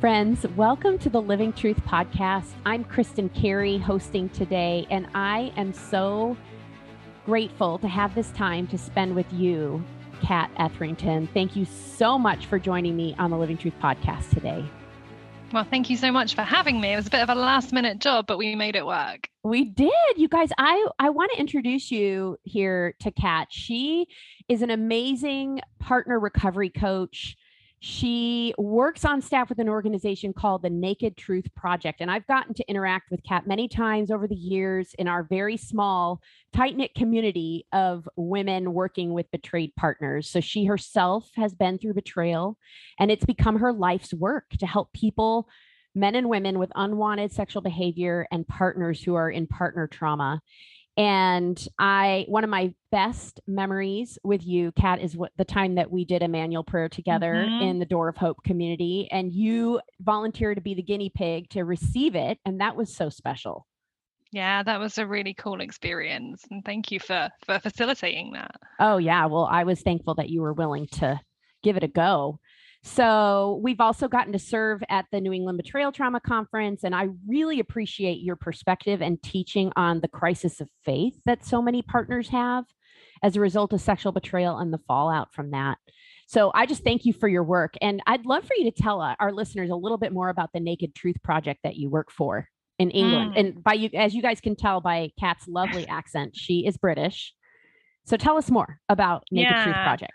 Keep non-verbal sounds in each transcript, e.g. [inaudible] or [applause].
Friends, welcome to the Living Truth Podcast. I'm Kristin Carey hosting today, and I am so grateful to have this time to spend with you, Kat Etherington. Thank you so much for joining me on the Living Truth Podcast today. Well, thank you so much for having me. It was a bit of a last minute job, but we made it work. We did. You guys, I I want to introduce you here to Kat. She is an amazing partner recovery coach she works on staff with an organization called the Naked Truth Project. And I've gotten to interact with Kat many times over the years in our very small, tight knit community of women working with betrayed partners. So she herself has been through betrayal, and it's become her life's work to help people, men and women with unwanted sexual behavior and partners who are in partner trauma. And I, one of my best memories with you, Kat, is what the time that we did a Immanuel prayer together mm-hmm. in the Door of Hope community, and you volunteered to be the guinea pig to receive it, and that was so special. Yeah, that was a really cool experience, and thank you for for facilitating that. Oh yeah, well, I was thankful that you were willing to give it a go. So we've also gotten to serve at the New England Betrayal Trauma Conference, and I really appreciate your perspective and teaching on the crisis of faith that so many partners have as a result of sexual betrayal and the fallout from that. So I just thank you for your work. And I'd love for you to tell uh, our listeners a little bit more about the Naked Truth Project that you work for in England. Mm. And by you, as you guys can tell by Kat's lovely [laughs] accent, she is British. So tell us more about Naked yeah. Truth Project.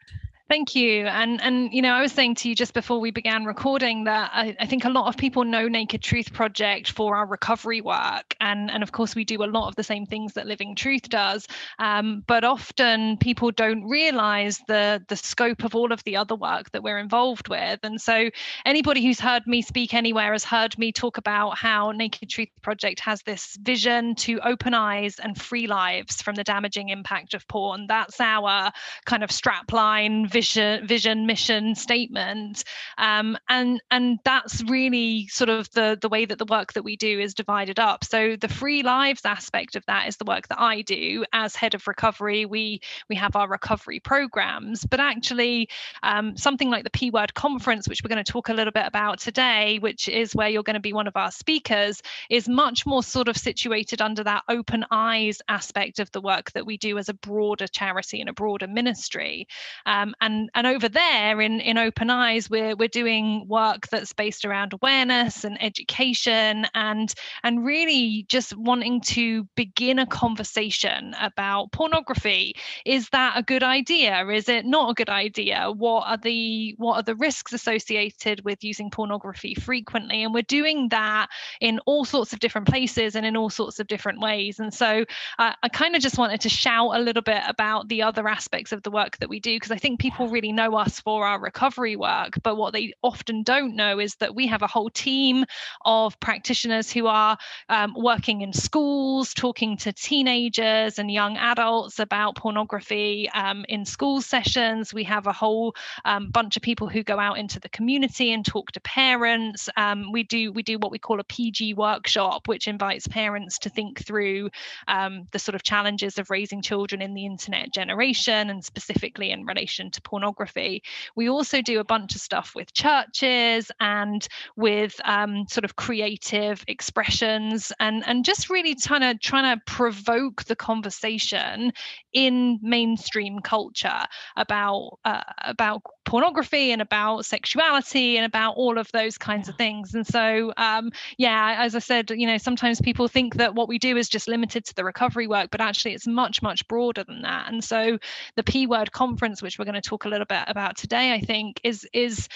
Thank you. And and you know, I was saying to you just before we began recording that I, I, think a lot of people know Naked Truth Project for our recovery work, and and of course we do a lot of the same things that Living Truth does. Um, but often people don't realise the the scope of all of the other work that we're involved with. And so anybody who's heard me speak anywhere has heard me talk about how Naked Truth Project has this vision to open eyes and free lives from the damaging impact of porn. That's our kind of strapline vision vision, vision mission statement, um, and and that's really sort of the the way that the work that we do is divided up. So the free lives aspect of that is the work that I do as head of recovery. We we have our recovery programs, but actually um, something like the P Word conference, which we're going to talk a little bit about today, which is where you're going to be one of our speakers, is much more sort of situated under that open eyes aspect of the work that we do as a broader charity and a broader ministry. Um, and and over there in in open eyes we're we're doing work that's based around awareness and education and and really just wanting to begin a conversation about pornography. Is that a good idea? Is it not a good idea? What are the what are the risks associated with using pornography frequently? And we're doing that in all sorts of different places and in all sorts of different ways. And so uh, i kind of just wanted to shout a little bit about the other aspects of the work that we do because i think people people really know us for our recovery work, but what they often don't know is that we have a whole team of practitioners who are um, working in schools, talking to teenagers and young adults about pornography um, in school sessions. We have a whole um, bunch of people who go out into the community and talk to parents. Um, we do we do what we call a PG workshop, which invites parents to think through um, the sort of challenges of raising children in the internet generation and specifically in relation to pornography. We also do a bunch of stuff with churches and with um, sort of creative expressions and, and just really trying to trying to provoke the conversation in mainstream culture about uh, about pornography and about sexuality and about all of those kinds of things. And so, um, yeah, as I said, you know, sometimes people think that what we do is just limited to the recovery work, but actually it's much, much broader than that. And so, the P Word conference, which we're going to talk a little bit about today, I think, is is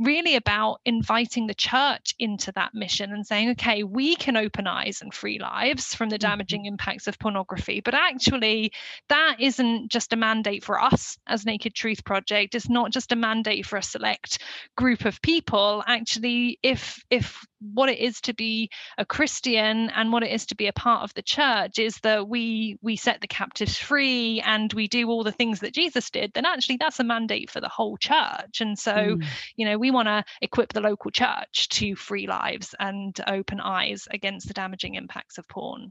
really about inviting the church into that mission and saying, okay, we can open eyes and free lives from the mm-hmm. damaging impacts of pornography, but actually, that isn't just a mandate for us as Naked Truth Project. It's not just a mandate for a select group of people. Actually, if if what it is to be a Christian and what it is to be a part of the church is that we we set the captives free and we do all the things that Jesus did, then actually that's a mandate for the whole church. And so, mm. you know, we want to equip the local church to free lives and open eyes against the damaging impacts of porn.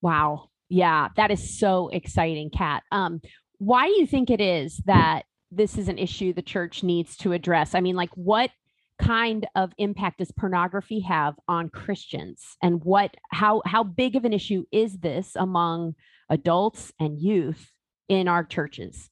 Wow. Yeah, that is so exciting, Kat. Um, why do you think it is that this is an issue the church needs to address? I mean, like what kind of impact does pornography have on Christians and what how how big of an issue is this among adults and youth in our churches?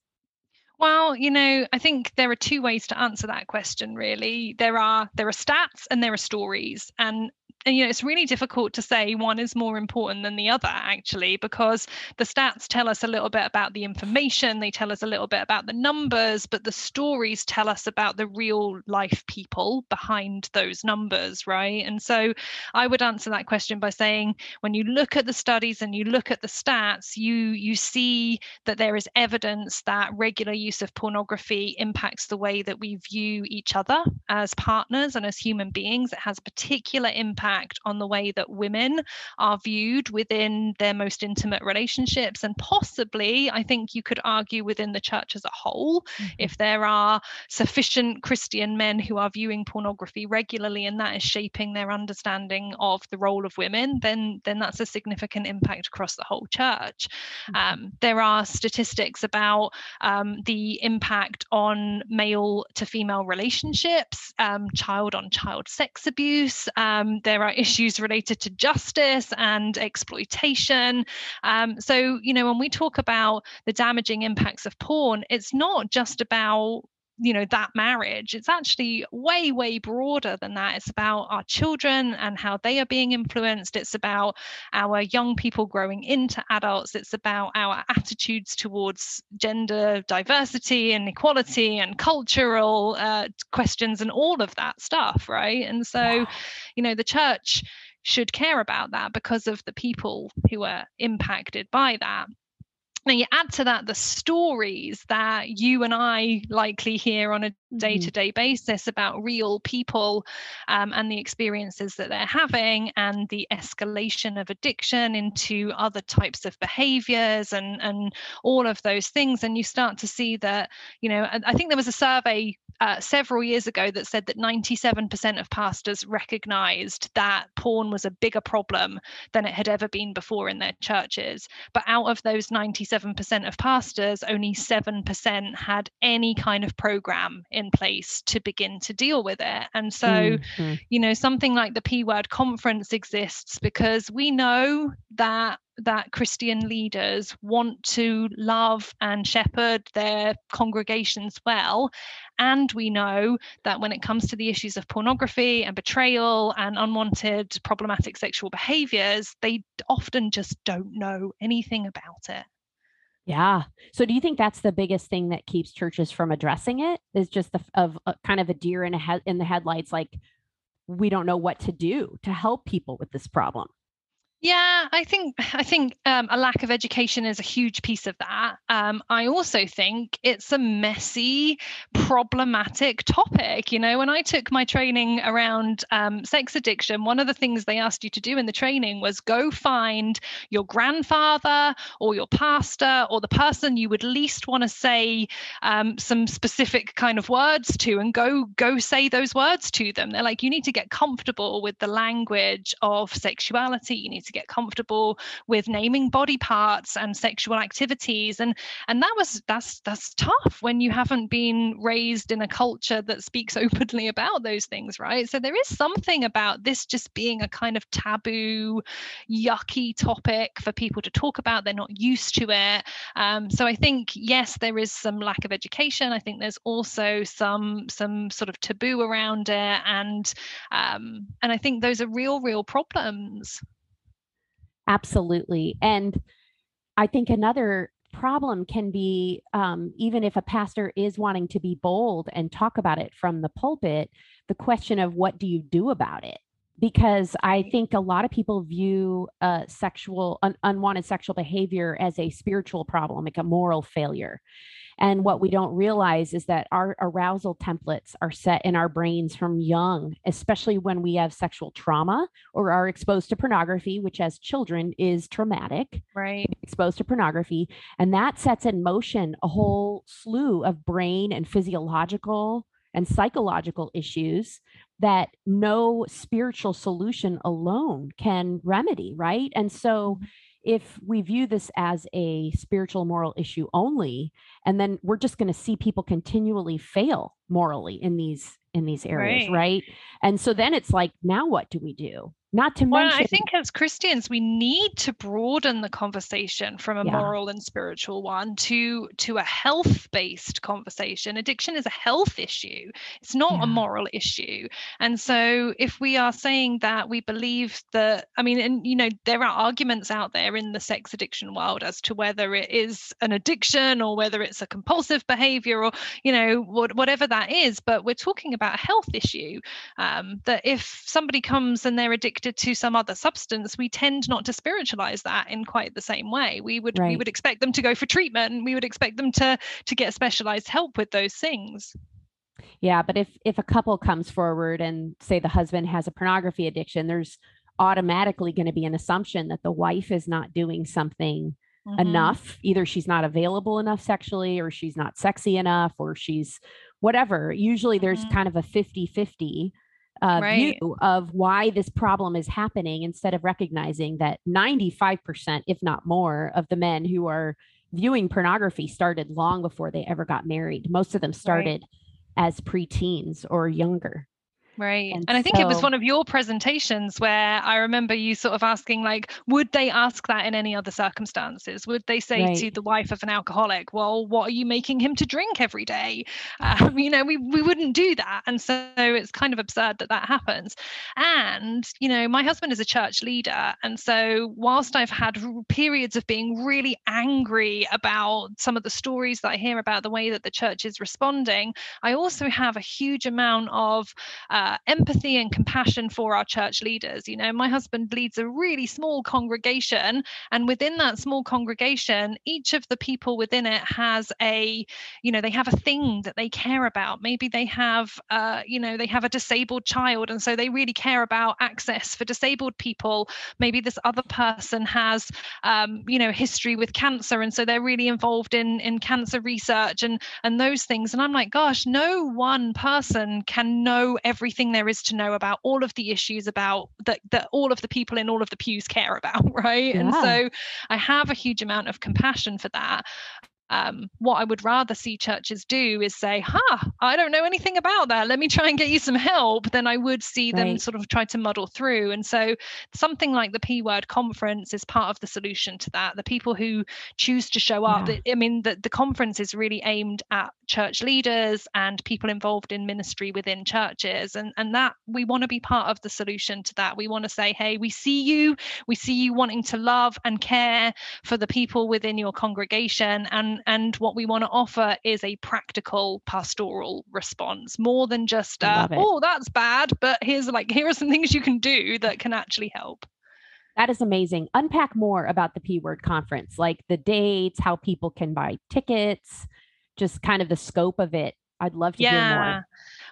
Well, you know, I think there are two ways to answer that question really. There are there are stats and there are stories. And and you know it's really difficult to say one is more important than the other actually because the stats tell us a little bit about the information they tell us a little bit about the numbers but the stories tell us about the real life people behind those numbers right? And so i would answer that question by saying when you look at the studies and you look at the stats you you see that there is evidence that regular use of pornography impacts the way that we view each other as partners and as human beings. It has particular impact impact on the way that women are viewed within their most intimate relationships and possibly i think you could argue within the church as a whole mm-hmm. if there are sufficient christian men who are viewing pornography regularly and that is shaping their understanding of the role of women then then that's a significant impact across the whole church mm-hmm. um, there are statistics about um, the impact on male to female relationships um, child on child sex abuse um, there there are issues related to justice and exploitation. Um, so, you know, when we talk about the damaging impacts of porn, it's not just about you know that marriage it's actually way way broader than that. It's about our children and how they are being influenced. It's about our young people growing into adults. It's about our attitudes towards gender diversity and equality and cultural uh, questions and all of that stuff right? And so you know the church should care about that because of the people who are impacted by that now you add to that the stories that you and I likely hear on a day to day basis about real people um, and the experiences that they're having and the escalation of addiction into other types of behaviors and, and all of those things. And you start to see that, you know, I think there was a survey uh, several years ago that said that 97% of pastors recognized that porn was a bigger problem than it had ever been before in their churches. But out of those 97% of pastors, only 7% had any kind of program in place to begin to deal with it. And so, mm-hmm. you know, something like the P Word conference exists because we know that that Christian leaders want to love and shepherd their congregations well. And we know that when it comes to the issues of pornography and betrayal and unwanted problematic sexual behaviors, they often just don't know anything about it. Yeah. So do you think that's the biggest thing that keeps churches from addressing it? Is just the of uh, kind of a deer in a head in the headlights like we don't know what to do to help people with this problem. Yeah, I think [sighs] I think um, a lack of education is a huge piece of that. Um, I also think it's a messy, problematic topic. You know, when I took my training around um, sex addiction, one of the things they asked you to do in the training was go find your grandfather or your pastor or the person you would least want to say um, some specific kind of words to, and go go say those words to them. They're like, you need to get comfortable with the language of sexuality. You need to get comfortable with naming body parts and sexual activities. And and that was that's that's tough when you haven't been raised in a culture that speaks [laughs] openly about those things right? So there is something about this just being a kind of taboo yucky topic for people to talk about. They're not used to it. Um, so i think yes there is some lack of education. I think there's also some some sort of taboo around it. And um, and i think those are real real problems Absolutely. And I think another problem can be um, even if a pastor is wanting to be bold and talk about it from the pulpit, the question of what do you do about it? Because I think a lot of people view uh, sexual, un- unwanted sexual behavior as a spiritual problem, like a moral failure. And what we don't realize is that our arousal templates are set in our brains from young, especially when we have sexual trauma or are exposed to pornography, which as children is traumatic. Right. Exposed to pornography. And that sets in motion a whole slew of brain and physiological and psychological issues that no spiritual solution alone can remedy, right? And so mm-hmm if we view this as a spiritual moral issue only and then we're just going to see people continually fail morally in these in these areas, right? right? And so then it's like, now what do we do? Not to well, mention, I think as Christians, we need to broaden the conversation from a yeah. moral and spiritual one to to a health-based conversation. Addiction is a health issue; it's not yeah. a moral issue. And so, if we are saying that we believe that, I mean, and you know, there are arguments out there in the sex addiction world as to whether it is an addiction or whether it's a compulsive behavior or you know what, whatever that is. But we're talking about a health issue. Um, that if somebody comes and they're addicted addicted to some other substance we tend not to spiritualize that in quite the same way we would right. we would expect them to go for treatment we would expect them to to get specialized help with those things yeah but if if a couple comes forward and say the husband has a pornography addiction there's automatically going to be an assumption that the wife is not doing something mm-hmm. enough either she's not available enough sexually or she's not sexy enough or she's whatever usually there's mm-hmm. kind of a 50 50 uh, right. view of why this problem is happening instead of recognizing that 95%, if not more, of the men who are viewing pornography started long before they ever got married. Most of them started right. as preteens or younger. Right. And, and I think so, it was one of your presentations where I remember you sort of asking, like, would they ask that in any other circumstances? Would they say right. to the wife of an alcoholic, well, what are you making him to drink every day? Um, you know, we, we wouldn't do that. And so it's kind of absurd that that happens. And, you know, my husband is a church leader. And so whilst I've had periods of being really angry about some of the stories that I hear about the way that the church is responding, I also have a huge amount of, uh, uh, empathy and compassion for our church leaders. You know, my husband leads a really small congregation, and within that small congregation, each of the people within it has a, you know, they have a thing that they care about. Maybe they have, uh, you know, they have a disabled child, and so they really care about access for disabled people. Maybe this other person has, um, you know, history with cancer, and so they're really involved in in cancer research and and those things. And I'm like, gosh, no one person can know everything everything there is to know about all of the issues about that that all of the people in all of the pews care about [laughs] right yeah. and so i have a huge amount of compassion for that um, what I would rather see churches do is say, "Ha, I don't know anything about that. Let me try and get you some help." Then I would see them right. sort of try to muddle through. And so, something like the P Word Conference is part of the solution to that. The people who choose to show up. Yeah. I mean, the, the conference is really aimed at church leaders and people involved in ministry within churches, and and that we want to be part of the solution to that. We want to say, "Hey, we see you. We see you wanting to love and care for the people within your congregation, and and what we want to offer is a practical pastoral response more than just uh, oh that's bad but here's like here are some things you can do that can actually help. That is amazing. Unpack more about the p word conference like the dates how people can buy tickets just kind of the scope of it. I'd love to yeah. hear more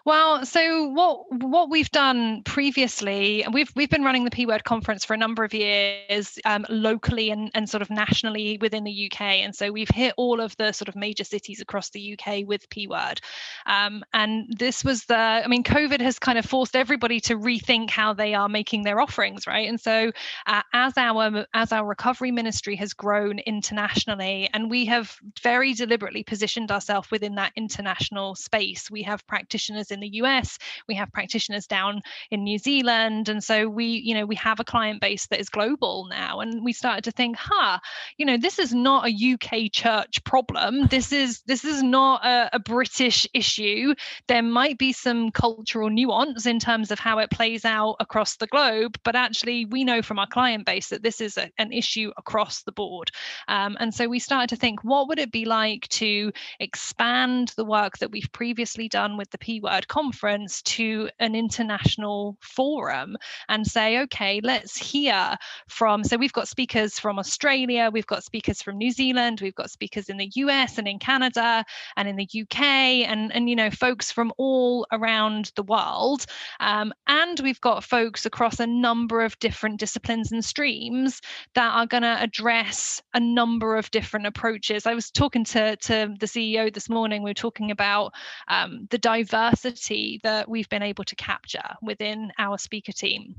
well, so what what we've done previously, we've we've been running the P Word conference for a number of years, um, locally and, and sort of nationally within the UK, and so we've hit all of the sort of major cities across the UK with P Word, um, and this was the, I mean, COVID has kind of forced everybody to rethink how they are making their offerings, right? And so uh, as our as our recovery ministry has grown internationally, and we have very deliberately positioned ourselves within that international space, we have practitioners in in the US, we have practitioners down in New Zealand. And so we, you know, we have a client base that is global now. And we started to think, huh, you know, this is not a UK church problem. This is this is not a, a British issue. There might be some cultural nuance in terms of how it plays out across the globe, but actually we know from our client base that this is a, an issue across the board. Um, and so we started to think, what would it be like to expand the work that we've previously done with the P word conference to an international forum and say, okay, let's hear from. So we've got speakers from Australia, we've got speakers from New Zealand, we've got speakers in the US and in Canada and in the UK, and and you know folks from all around the world, um, and we've got folks across a number of different disciplines and streams that are going to address a number of different approaches. I was talking to to the CEO this morning. We were talking about um, the diversity that we've been able to capture within our speaker team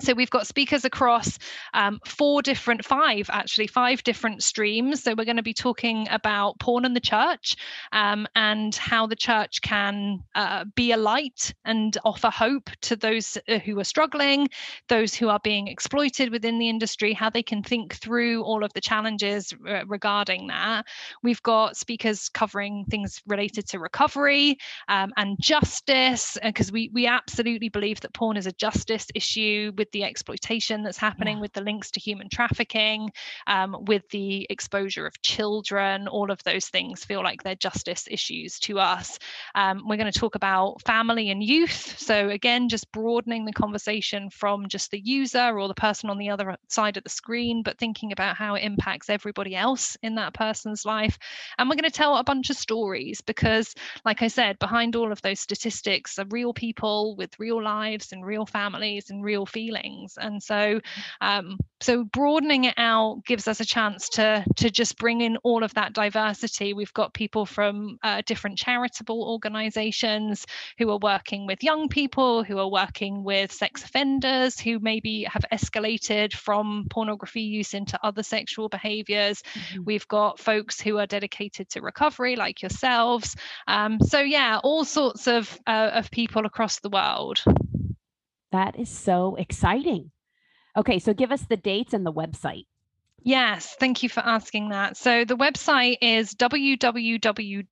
so we've got speakers across um, four different, five actually, five different streams. So we're going to be talking about porn and the church um, and how the church can uh, be a light and offer hope to those uh, who are struggling, those who are being exploited within the industry, how they can think through all of the challenges uh, regarding that. We've got speakers covering things related to recovery um, and justice, because we we absolutely believe that porn is a justice issue with the exploitation that's happening, yeah. with the links to human trafficking, um, with the exposure of children. All of those things feel like they're justice issues to us. Um, we're going to talk about family and youth. So, again, just broadening the conversation from just the user or the person on the other side of the screen, but thinking about how it impacts everybody else in that person's life. And we're going to tell a bunch of stories because, like I said, behind all of those statistics are real people with real lives and real families and real feelings feelings. And so um, so broadening it out gives us a chance to to just bring in all of that diversity. We've got people from uh, different charitable organizations who are working with young people who are working with sex offenders who maybe have escalated from pornography use into other sexual behaviors. Mm-hmm. we've got folks who are dedicated to recovery like yourselves. Um, so yeah all sorts of uh, of people across the world that is so exciting. Okay, so give us the dates and the website. Yes, thank you for asking that. So the website is www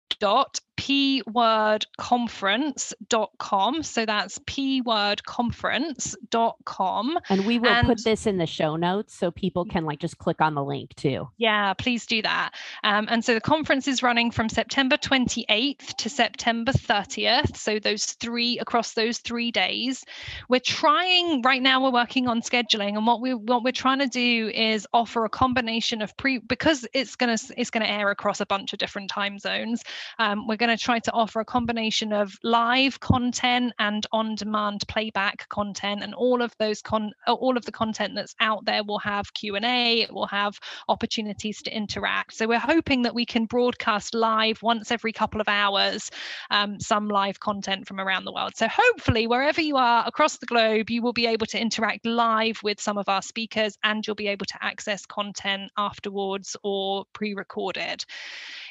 pwordconference.com. So that's pwordconference.com. And we will and, put this in the show notes so people can like just click on the link too. Yeah, please do that. Um, and so the conference is running from September 28th to September 30th. So those three across those three days. We're trying right now, we're working on scheduling. And what we what we're trying to do is offer a combination of pre because it's gonna it's gonna air across a bunch of different time zones. Um, we're going to try to offer a combination of live content and on-demand playback content, and all of those con all of the content that's out there will have Q and A. It will have opportunities to interact. So we're hoping that we can broadcast live once every couple of hours, um, some live content from around the world. So hopefully, wherever you are across the globe, you will be able to interact live with some of our speakers, and you'll be able to access content afterwards or pre-recorded.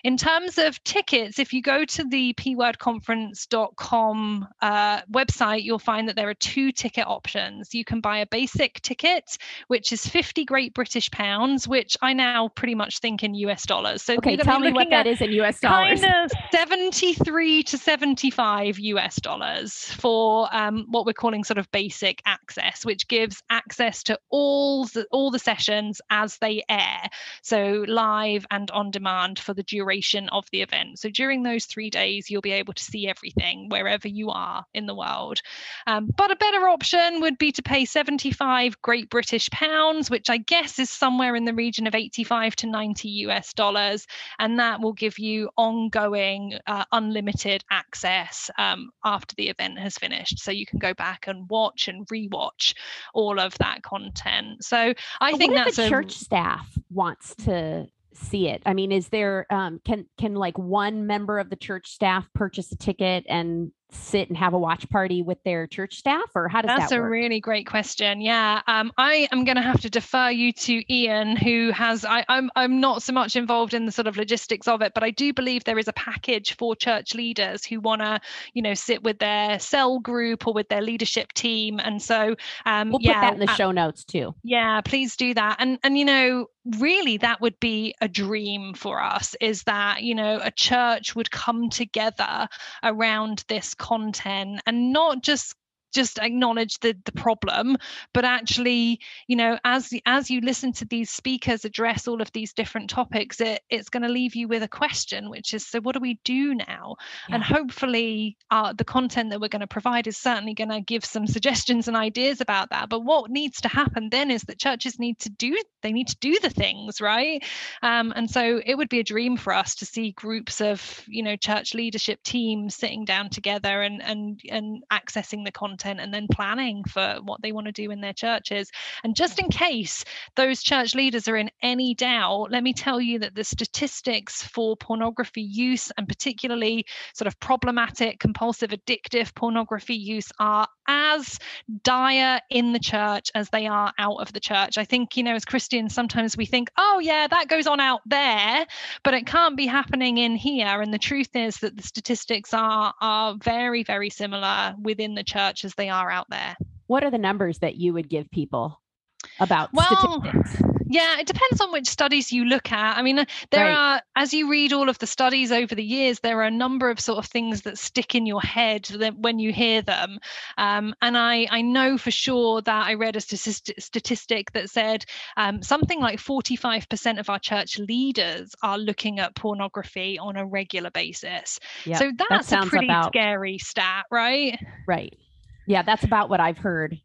In terms of tickets, if you go to the pwordconference.com uh, website, you'll find that there are two ticket options. You can buy a basic ticket, which is 50 Great British pounds, which I now pretty much think in US dollars. So okay, tell me what that is in US dollars. Kind of 73 to 75 US dollars for um, what we're calling sort of basic access, which gives access to all the, all the sessions as they air, so live and on demand for the duration duration of the event. So during those three days, you'll be able to see everything wherever you are in the world. Um, but a better option would be to pay 75 Great British pounds, which I guess is somewhere in the region of 85 to 90 US dollars. And that will give you ongoing, uh, unlimited access um, after the event has finished. So you can go back and watch and rewatch all of that content. So I but think that's a church staff wants to see it. I mean is there um can can like one member of the church staff purchase a ticket and sit and have a watch party with their church staff or how does that's that a really great question. Yeah um, i am going to have to defer you to ian who has I, I'm, I'm not so much involved in the sort of logistics of it but i do believe there is a package for church leaders who want to you know sit with their cell group or with their leadership team. And so um, we'll yeah, put that in the uh, show notes too. yeah please do that. And and you know really that would be a dream for us is that you know a church would come together around this content and not just just acknowledge the the problem but actually you know as as you listen to these speakers address all of these different topics it, it's going to leave you with a question which is so what do we do now? Yeah. and hopefully uh, the content that we're going to provide is certainly going to give some suggestions and ideas about that. But what needs to happen then is that churches need to do they need to do the things right? Um, and so it would be a dream for us to see groups of you know church leadership teams sitting down together and and and accessing the content content and then planning for what they want to do in their churches. And just in case those church leaders are in any doubt, let me tell you that the statistics for pornography use and particularly sort of problematic, compulsive, addictive pornography use are as dire in the church as they are out of the church. I think, you know, as Christians, sometimes we think, oh, yeah, that goes on out there, but it can't be happening in here. And the truth is that the statistics are, are very, very similar within the church as they are out there. What are the numbers that you would give people about well, statistics? Yeah, it depends on which studies you look at. I mean, uh, there right. are, as you read all of the studies over the years, there are a number of sort of things that stick in your head when you hear them. Um, and I, I know for sure that I read a statistic that said um, something like 45% of our church leaders are looking at pornography on a regular basis. Yep, so that's that a pretty about, scary stat, right? Right. Yeah, that's about what I've heard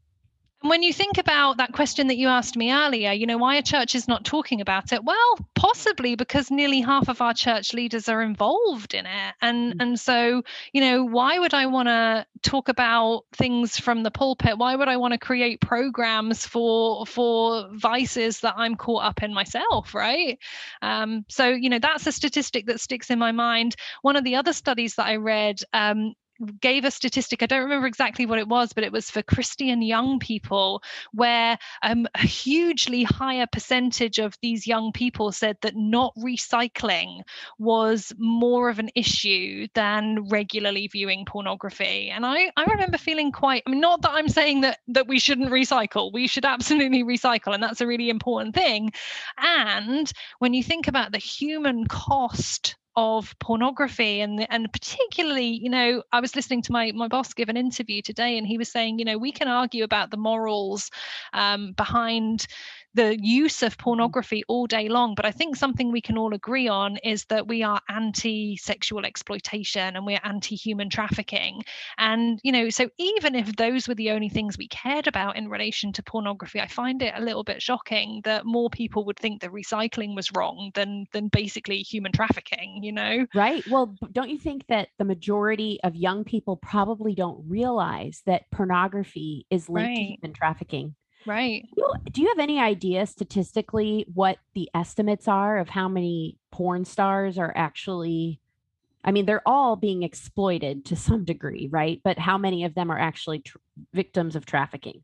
and when you think about that question that you asked me earlier, you know, why a church is not talking about it? Well, possibly because nearly half of our church leaders are involved in it. And mm-hmm. and so, you know, why would I want to talk about things from the pulpit? Why would I want to create programs for for vices that I'm caught up in myself, right? Um, so, you know, that's a statistic that sticks in my mind. One of the other studies that I read um, gave a statistic. I don't remember exactly what it was, but it was for Christian young people, where um, a hugely higher percentage of these young people said that not recycling was more of an issue than regularly viewing pornography. And I, I remember feeling quite, I mean, not that I'm saying that that we shouldn't recycle, we should absolutely recycle, and that's a really important thing. And when you think about the human cost of pornography and and particularly you know i was listening to my my boss give an interview today and he was saying you know we can argue about the morals um, behind the use of mm-hmm. pornography all day long. But I think something we can all agree on is that we are anti sexual exploitation and we're anti human trafficking. And, you know, so even if those were the only things we cared about in relation to pornography, I find it a little bit shocking that more people would think that recycling was wrong than than basically human trafficking, you know? Right. Well, don't you think that the majority of young people probably don't realize that pornography is linked right. to human trafficking? Right. Do you have any idea statistically what the estimates are of how many porn stars are actually? I mean, they're all being exploited to some degree, right? But how many of them are actually tr- victims of trafficking?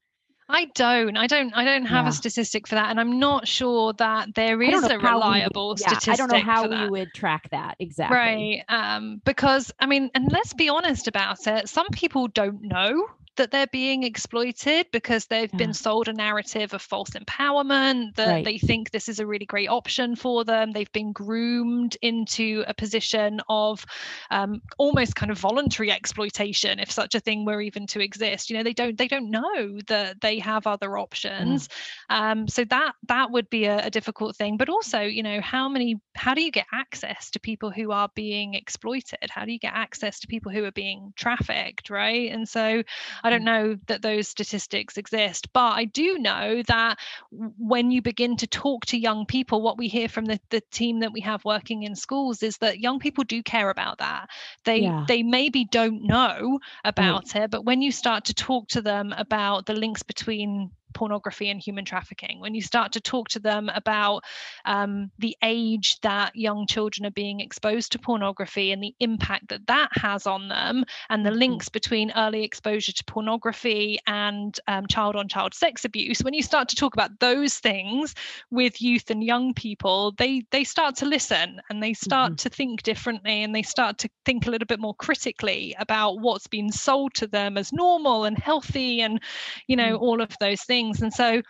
I don't. I don't. I don't have yeah. a statistic for that, and I'm not sure that there is a reliable yeah, statistic. I don't know how we would track that exactly. Right. Um, because I mean, and let's be honest about it. Some people don't know that they're being exploited because they've yeah. been sold a narrative of false empowerment, that right. they think this is a really great option for them. They've been groomed into a position of um, almost kind of voluntary exploitation, if such a thing were even to exist. You know, they don't they don't know that they have other options. Um, so that that would be a, a difficult thing. But also, you know, how many how do you get access to people who are being exploited? How do you get access to people who are being trafficked, right? And so I don't know that those statistics exist, but I do know that when you begin to talk to young people, what we hear from the, the team that we have working in schools is that young people do care about that. They yeah. they maybe don't know about mm. it, but when you start to talk to them about the links between pornography and human trafficking, when you start to talk to them about um, the age that young children are being exposed to pornography and the impact that that has on them, and the mm-hmm. links between early exposure to pornography and child on child sex abuse, when you start to talk about those things with youth and young people, they they start to listen and they start mm-hmm. to think differently and they start to think a little bit more critically about what's been sold to them as normal and healthy and you know mm-hmm. all of those things things. And so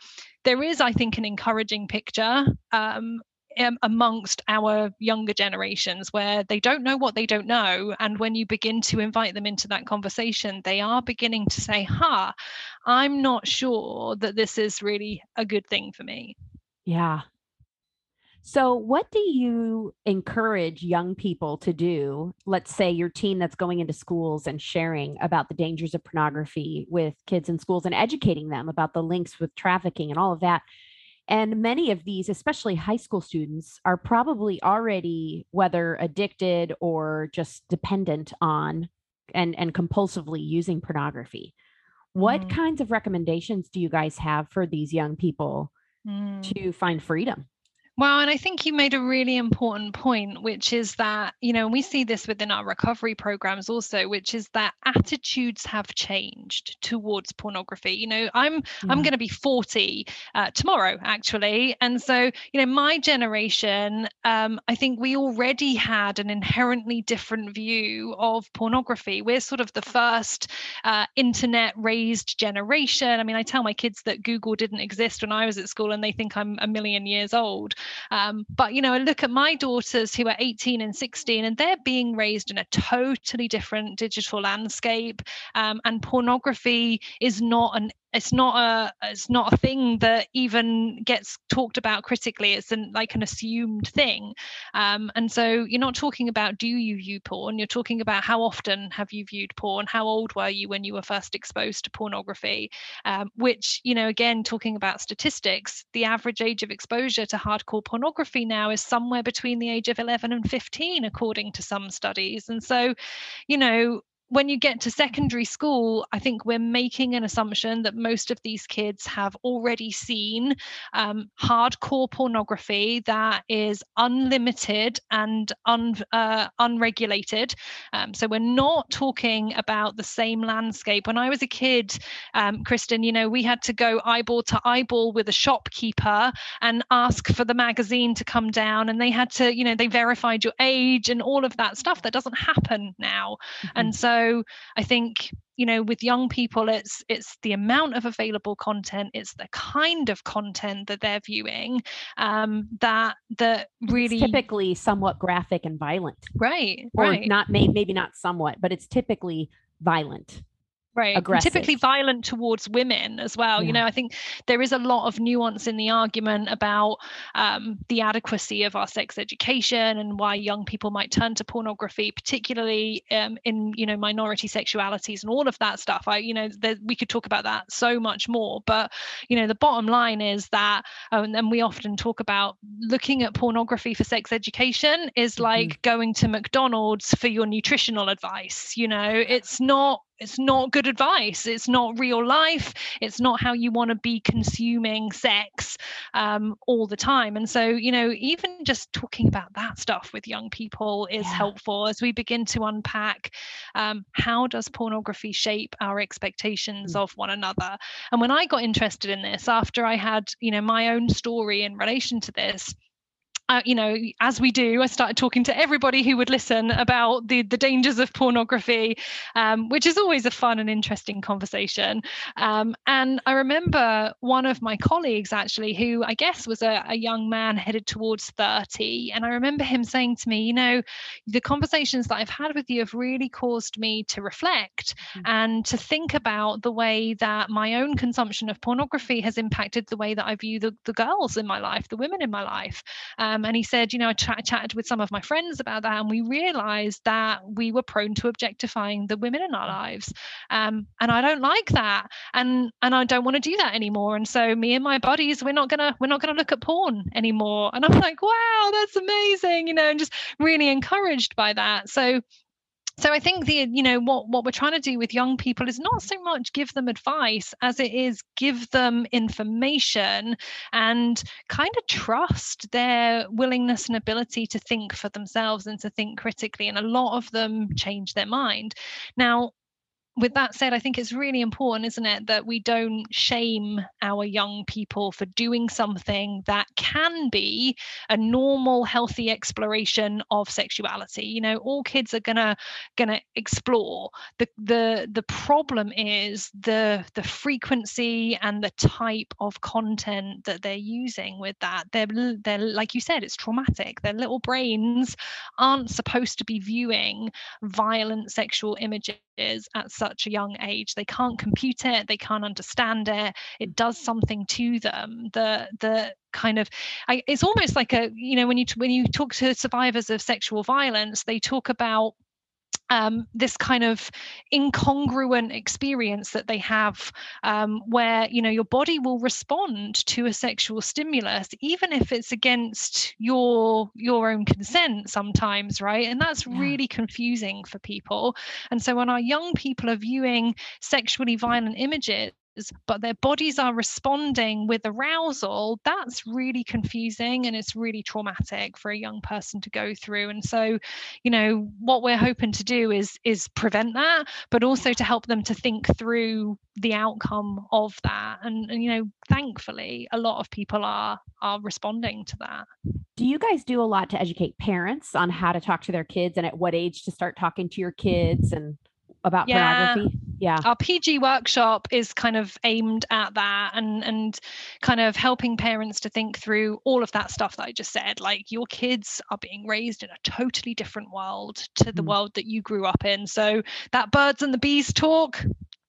there is, I think, an encouraging picture um, amongst our younger generations where they don't know what they don't know. And when you begin to invite them into that conversation, they are beginning to say, ha, huh, I'm not sure that this is really a good thing for me. Yeah. So, what do you encourage young people to do? Let's say your team that's going into schools and sharing about the dangers of pornography with kids in schools and educating them about the links with trafficking and all of that. And many of these, especially high school students, are probably already whether addicted or just dependent on and, and compulsively using pornography. What mm. kinds of recommendations do you guys have for these young people mm. to find freedom? Well, and I think you made a really important point, which is that, you know, we see this within our recovery programs also, which is that attitudes have changed towards pornography. You know, I'm. I'm going to be 40 uh, tomorrow, actually, and so you know, my generation, um, I think we already had an inherently different view of pornography. We're sort of the first uh, internet raised generation. I mean, I tell my kids that Google didn't exist when I was at school, and they think I'm a million years old. Um, but you know, I look at my daughters who are 18 and 16, and they're being raised in a totally different digital landscape. Um, and pornography is not an it's not a it's not a thing that even gets talked about critically. It's an like an assumed thing. Um, and so you're not talking about do you view porn? You're talking about how often have you viewed porn? How old were you when you were first exposed to pornography? Um, which you know again talking about statistics the average age of exposure to hardcore pornography now is somewhere between the age of 11 and 15 according to some studies. And so you know when you get to secondary school, I think we're making an assumption that most of these kids have already seen um, hardcore pornography that is unlimited and un, uh, unregulated. Um, so we're not talking about the same landscape. When I was a kid, um, Kristin, you know, we had to go eyeball to eyeball with a shopkeeper and ask for the magazine to come down, and they had to, you know, they verified your age and all of that stuff. That doesn't happen now, mm-hmm. and so so i think you know with young people it's it's the amount of available content it's the kind of content that they're viewing um, that that really it's typically somewhat graphic and violent right or right. not may, maybe not somewhat but it's typically violent right aggressive. typically violent towards women as well yeah. you know i think there is a lot of nuance in the argument about um, the adequacy of our sex education and why young people might turn to pornography particularly um, in you know minority sexualities and all of that stuff i you know there, we could talk about that so much more but you know the bottom line is that um, and we often talk about looking at pornography for sex education is like mm-hmm. going to mcdonald's for your nutritional advice you know it's not it's not good advice it's not real life it's not how you want to be consuming sex um, all the time and so you know even just talking about that stuff with young people is yeah. helpful as we begin to unpack um, how does pornography shape our expectations mm. of one another and when i got interested in this after i had you know my own story in relation to this uh, you know, as we do, I started talking to everybody who would listen about the the dangers of pornography, um, which is always a fun and interesting conversation. Um, and I remember one of my colleagues actually, who I guess was a, a young man headed towards 30, and I remember him saying to me, you know, the conversations that I've had with you have really caused me to reflect mm-hmm. and to think about the way that my own consumption of pornography has impacted the way that I view the, the girls in my life, the women in my life. Um, um, and he said, you know, I ch- chatted with some of my friends about that, and we realized that we were prone to objectifying the women in our lives. Um, and I don't like that. And and I don't want to do that anymore. And so me and my buddies, we're not gonna we're not gonna look at porn anymore. And I'm like, wow, that's amazing, you know, and just really encouraged by that. So so i think the you know what what we're trying to do with young people is not so much give them advice as it is give them information and kind of trust their willingness and ability to think for themselves and to think critically and a lot of them change their mind. Now with that said, I think it's really important, isn't it, that we don't shame our young people for doing something that can be a normal, healthy exploration of sexuality. You know, all kids are gonna gonna explore. The the the problem is the the frequency and the type of content that they're using with that. They're they're like you said, it's traumatic. Their little brains aren't supposed to be viewing violent sexual images at such a young age they can't compute it they can't understand it it does mm-hmm. something to them the the kind of I, it's almost like a you know when you when you talk to survivors of sexual violence they talk about um, this kind of incongruent experience that they have um, where you know your body will respond to a sexual stimulus even if it's against your your own consent sometimes right and that's yeah. really confusing for people and so when our young people are viewing sexually violent images but their bodies are responding with arousal, that's really confusing and it's really traumatic for a young person to go through. And so, you know, what we're hoping to do is is prevent that, but also to help them to think through the outcome of that. And, and you know, thankfully, a lot of people are are responding to that. Do you guys do a lot to educate parents on how to talk to their kids and at what age to start talking to your kids and about yeah. pornography? Yeah. Our PG workshop is kind of aimed at that and and kind of helping parents to think through all of that stuff that I just said. Like your kids are being raised in a totally different world to the mm. world that you grew up in. So that birds and the bees talk,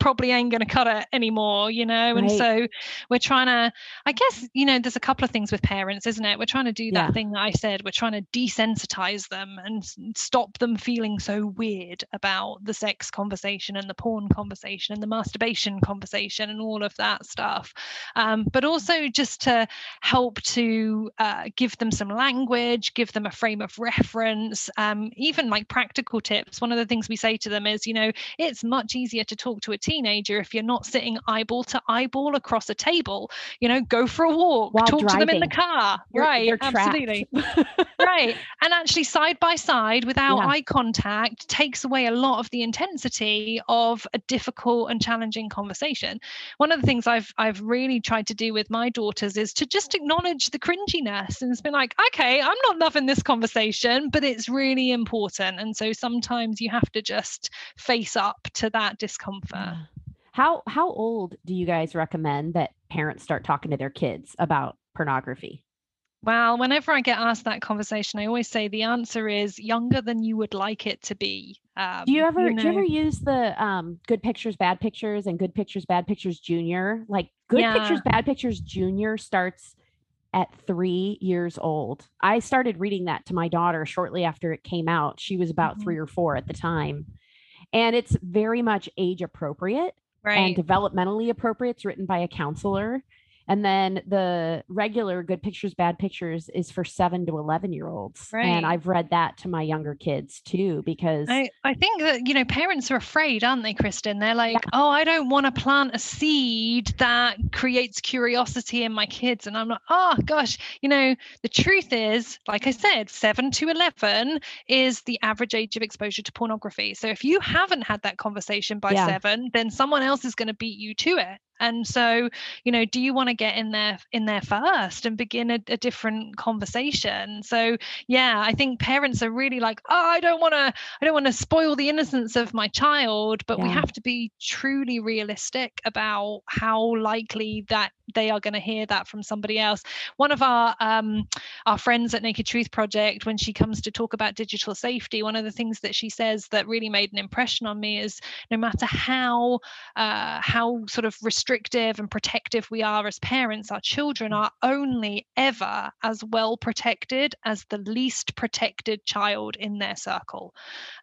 probably ain't going to cut it anymore, you know? Right. And so we're trying to, I guess, you know, there's a couple of things with parents, isn't it? We're trying to do that yeah. thing that I said. We're trying to desensitize them and stop them feeling so weird about the sex conversation and the porn conversation and the masturbation conversation and all of that stuff. Um, but also just to help to uh, give them some language, give them a frame of reference, um, even like practical tips. One of the things we say to them is, you know, it's much easier to talk to a teen teenager if you're not sitting eyeball to eyeball across a table you know go for a walk While talk driving. to them in the car. You're, right you're absolutely. [laughs] Right and actually side by side without yeah. eye contact takes away a lot of the intensity of a difficult and challenging conversation. One of the things i've i've really tried to do with my daughters is to just acknowledge the cringiness and it's been like okay i'm not loving this conversation but it's really important. And so sometimes you have to just face up to that discomfort how how old do you guys recommend that parents start talking to their kids about pornography? Well, whenever I get asked that conversation, I always say the answer is younger than you would like it to be. Um, do you ever you know, do you ever use the um, good pictures, bad pictures, and good pictures, bad pictures junior? Like good yeah. pictures, bad pictures junior starts at three years old. I started reading that to my daughter shortly after it came out. She was about mm-hmm. three or four at the time. And it's very much age appropriate right. and developmentally appropriate. It's written by a counselor. And then the regular good pictures, bad pictures is for seven to 11 year olds. Right. And I've read that to my younger kids too, because I, I think that, you know, parents are afraid, aren't they, Kristin? They're like, yeah. oh, I don't want to plant a seed that creates curiosity in my kids. And I'm like, oh, gosh, you know, the truth is, like I said, seven to 11 is the average age of exposure to pornography. So if you haven't had that conversation by yeah. seven, then someone else is going to beat you to it and so you know do you want to get in there in there first and begin a, a different conversation so yeah i think parents are really like oh i don't want to i don't want to spoil the innocence of my child but yeah. we have to be truly realistic about how likely that they are going to hear that from somebody else one of our um our friends at naked truth project when she comes to talk about digital safety one of the things that she says that really made an impression on me is no matter how uh how sort of restricted restrictive and protective we are as parents, our children are only ever as well protected as the least protected child in their circle.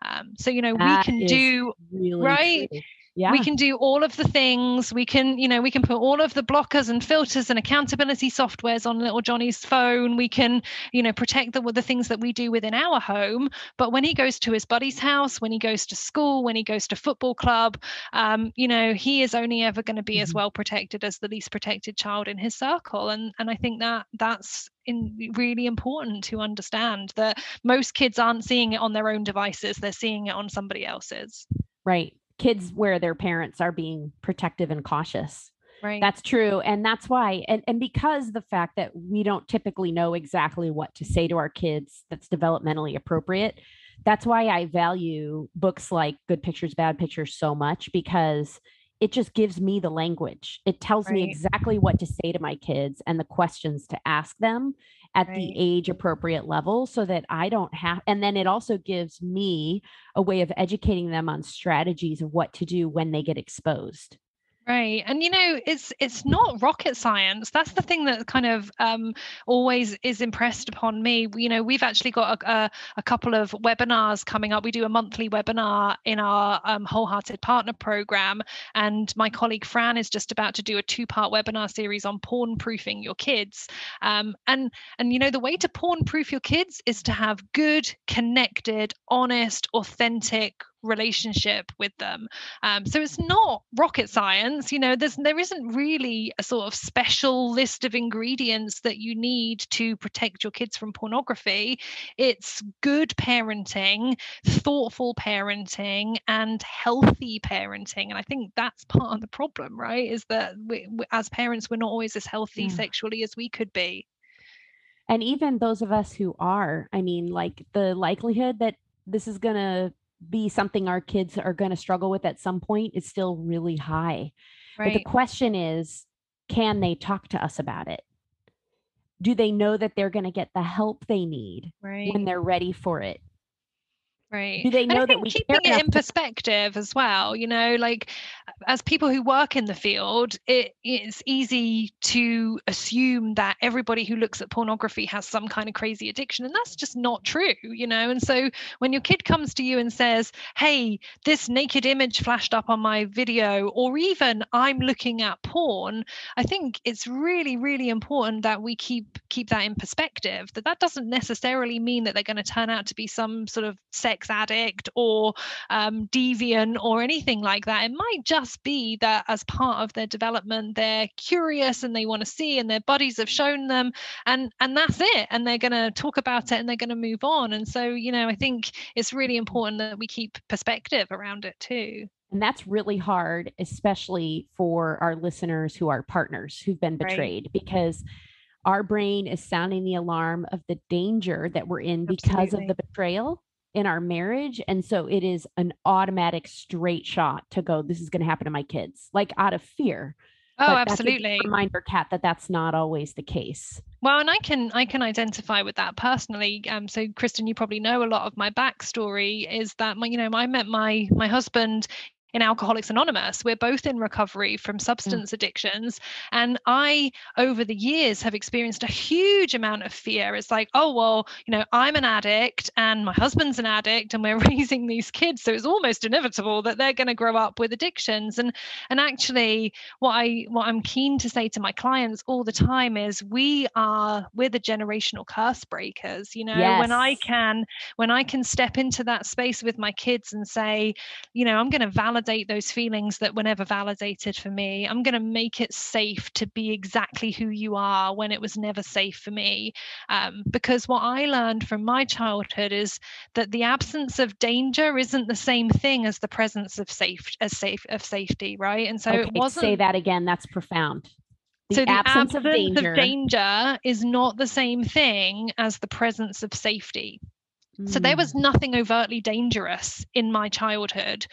Um, so, you know, that we can do, really right? True yeah. we can do all of the things. We can you know we can put all of the blockers and filters and accountability softwares on little johnny's phone. We can you know protect the, the things that we do within our home. But when he goes to his buddy's house when he goes to school when he goes to football club um, you know he is only ever going to be mm-hmm. as well protected as the least protected child in his circle. And and i think that that's in, really important to understand that most kids aren't seeing it on their own devices. They're seeing it on somebody else's. Right kids where their parents are being protective and cautious. Right. That's true. And that's why, and, and because the fact that we don't typically know exactly what to say to our kids that's developmentally appropriate, that's why I value books like Good Pictures, Bad Pictures so much because it just gives me the language. It tells right. me exactly what to say to my kids and the questions to ask them at right. the age appropriate level so that I don't have, and then it also gives me a way of educating them on strategies of what to do when they get exposed. Right. And you know, it's it's not rocket science. That's the thing that kind of um, always is impressed upon me. You know, we've actually got a, a, a, couple of webinars coming up. We do a monthly webinar in our um, wholehearted partner program. And my colleague Fran is just about to do a two-part webinar series on porn proofing your kids. Um, and and you know, the way to porn proof your kids is to have good, connected, honest, authentic relationship with them. Um, so it's not rocket science you know there's there isn't really a sort of special list of ingredients that you need to protect your kids from pornography. It's good parenting thoughtful parenting and healthy parenting. And i think that's part of the problem right is that we, we, as parents we're not always as healthy yeah. sexually as we could be. And even those of us who are i mean like the likelihood that this is going to be something our kids are going to struggle with at some point is still really high. Right. But the question is, can they talk to us about it? Do they know that they're going to get the help they need right. when they're ready for it? Right. Do they know that we keeping it in perspective as well? You know, like as people who work in the field, it is easy to assume that everybody who looks at pornography has some kind of crazy addiction, and that's just not true. You know, and so when your kid comes to you and says, "Hey, this naked image flashed up on my video," or even "I'm looking at porn," I think it's really, really important that we keep keep that in perspective. That that doesn't necessarily mean that they're going to turn out to be some sort of sex sex addict or um, deviant or anything like that. It might just be that as part of their development, they're curious and they want to see, and their bodies have shown them, and and that's it. And they're going to talk about it and they're going to move on. And so, you know, I think it's really important that we keep perspective around it too. And that's really hard, especially for our listeners who are partners who've been betrayed, right. because our brain is sounding the alarm of the danger that we're in because of the betrayal in our marriage. And so it is an automatic straight shot to go, this is going to happen to my kids, like out of fear. Oh, but absolutely. reminder, Kat, that that's not always the case. Well, and I can I can identify with that personally. Um, so, Kristin, you probably know a lot of my backstory is that my, you know, I met my my husband in Alcoholics Anonymous. We're both in recovery from mm. substance mm. addictions. And I, over the years, have experienced a huge amount of fear. It's like, oh, well, you know, I'm an addict and my husband's an addict and we're [laughs] raising these kids. So it's almost inevitable that they're going to grow up with addictions. And and actually what I what I'm keen to say to my clients all the time is we are we're the generational curse breakers. You know, yes. when I can when I can step into that space with my kids and say, you know, I'm going to validate validate those feelings that were never validated for me. I'm going to make it safe to be exactly who you are when it was never safe for me. Um, because what I learned from my childhood is that the absence of danger isn't the same thing as the presence of safe as safe of safety, right? And so okay, it wasn't say that again. That's profound. The so the absence, absence of, danger. of danger is not the same thing as the presence of safety. So there was mm. nothing overtly dangerous in my childhood.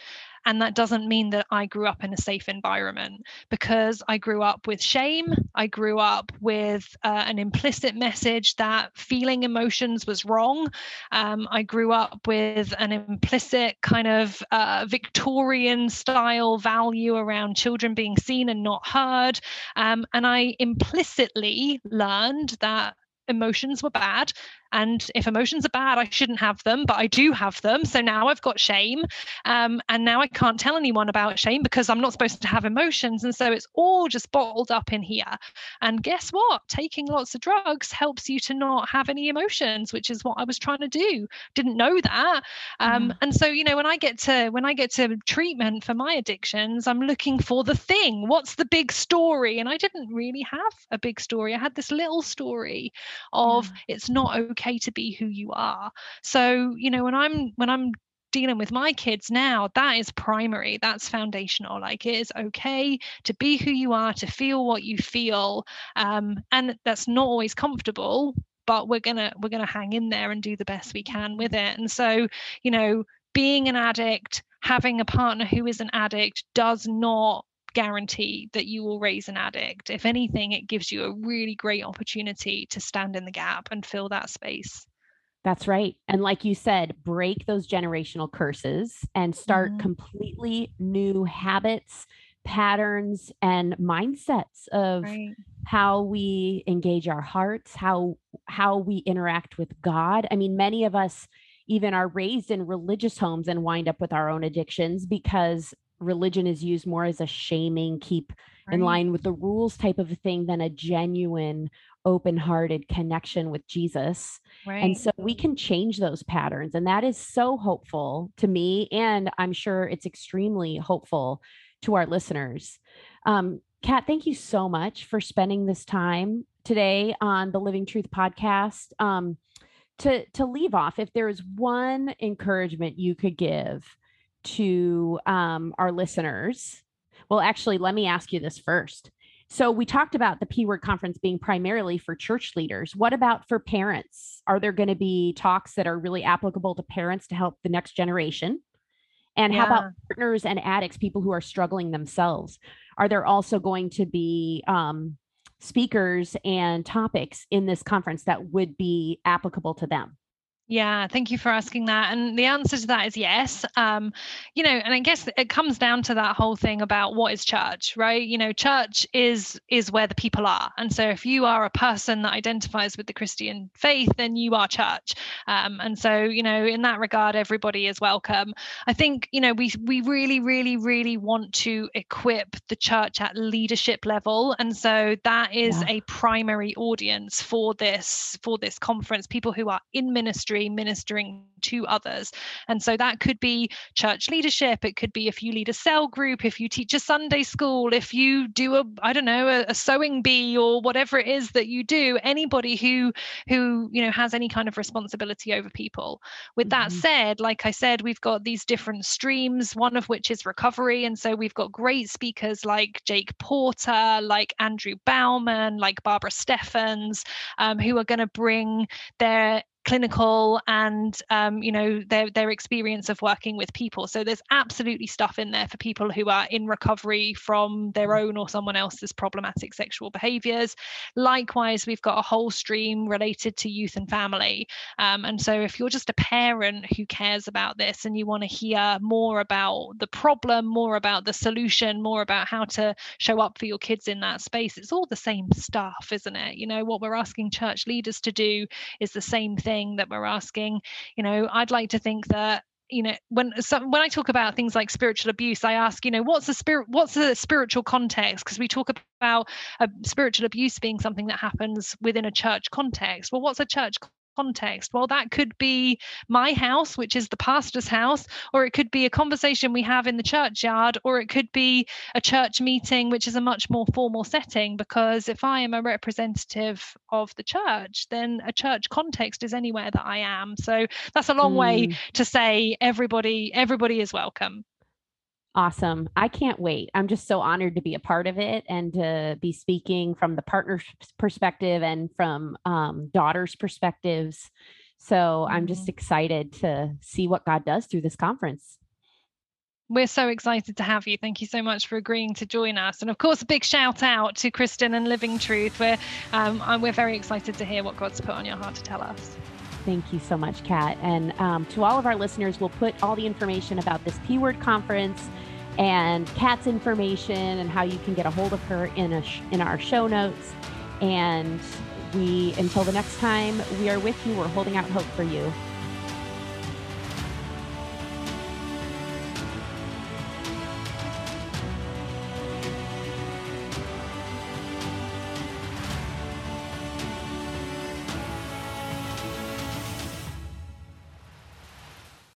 And that doesn't mean that I grew up in a safe environment because I grew up with shame. I grew up with uh, an implicit message that feeling emotions was wrong. Um, I grew up with an implicit kind of uh, Victorian style value around children being seen and not heard. Um, and I implicitly learned that emotions were bad and if emotions are bad, I shouldn't have them, but I do have them. So now I've got shame. Um, and now I can't tell anyone about shame because I'm not supposed to have emotions. And so it's all just bottled up in here. And guess what? Taking lots of drugs helps you to not have any emotions, which is what I was trying to do. Didn't know that. Um, mm. And so, you know, when I get to when I get to treatment for my addictions, I'm looking for the thing. What's the big story? And I didn't really have a big story. I had this little story of yeah. it's not okay okay to be who you are. So you know when i'm when i'm dealing with my kids now that is primary that's foundational like it is okay to be who you are to feel what you feel um, and that's not always comfortable but we're gonna we're gonna hang in there and do the best we can with it. And so you know being an addict having a partner who is an addict does not guarantee that you will raise an addict. If anything, it gives you a really great opportunity to stand in the gap and fill that space. That's right. And like you said, break those generational curses and start mm-hmm. completely new habits, patterns, and mindsets of right. how we engage our hearts, how how we interact with God. I mean, many of us even are raised in religious homes and wind up with our own addictions because religion is used more as a shaming, keep right. in line with the rules type of a thing than a genuine open hearted connection with Jesus. Right. And so we can change those patterns. And that is so hopeful to me. And I'm sure it's extremely hopeful to our listeners. Um, Kat, thank you so much for spending this time today on the Living Truth podcast. Um, to to leave off, if there is one encouragement you could give to um, our listeners, well, actually, let me ask you this first. So we talked about the P Word conference being primarily for church leaders. What about for parents? Are there going to be talks that are really applicable to parents to help the next generation? And yeah. how about partners and addicts, people who are struggling themselves? Are there also going to be um, speakers and topics in this conference that would be applicable to them? Yeah, thank you for asking that. And the answer to that is yes. Um, you know, and I guess it comes down to that whole thing about what is church, right? You know, church is is where the people are. And so if you are a person that identifies with the Christian faith, then you are church. Um, and so, you know, in that regard, everybody is welcome. I think, you know, we we really, really, really want to equip the church at leadership level. And so that is yeah. a primary audience for this for this conference, people who are in ministry ministering to others. And so that could be church leadership. It could be if you lead a cell group, if you teach a Sunday school, if you do a, I don't know, a, a sewing bee or whatever it is that you do, anybody who, who, you know, has any kind of responsibility over people. With mm-hmm. that said, like I said, we've got these different streams, one of which is recovery. And so we've got great speakers like Jake Porter, like Andrew Bauman, like Barbara Steffens, um, who are going to bring their clinical and um, you know their their experience of working with people. So there's absolutely stuff in there for people who are in recovery from their own or someone else's problematic sexual behaviors. Likewise we've got a whole stream related to youth and family. Um, and so if you're just a parent who cares about this and you want to hear more about the problem more about the solution more about how to show up for your kids in that space it's all the same stuff isn't it? You know what we're asking church leaders to do is the same thing thing that we're asking. You know i'd like to think that you know when so when i talk about things like spiritual abuse i ask you know what's the spirit what's the spiritual context? Because we talk about a spiritual abuse being something that happens within a church context. Well what's a church context. Well, that could be my house, which is the pastor's house, or it could be a conversation we have in the churchyard, or it could be a church meeting, which is a much more formal setting. Because if I am a representative of the church, then a church context is anywhere that I am. So that's a long mm. way to say everybody, everybody is welcome. Awesome. I can't wait. I'm just so honored to be a part of it and to be speaking from the partner's perspective and from um, daughters' perspectives. So mm-hmm. I'm just mm-hmm. excited to see what God does through this conference. We're so excited to have you. Thank you so much for agreeing to join us. And of course, a big shout out to Kristin and Living Truth. We're, um, we're very excited to hear what God's put on your heart to tell us. Thank you so much, Kat. And um, to all of our listeners, we'll put all the information about this P Word conference and Kat's information and how you can get a hold of her in a sh- in our show notes. And we, until the next time we are with you, we're holding out hope for you.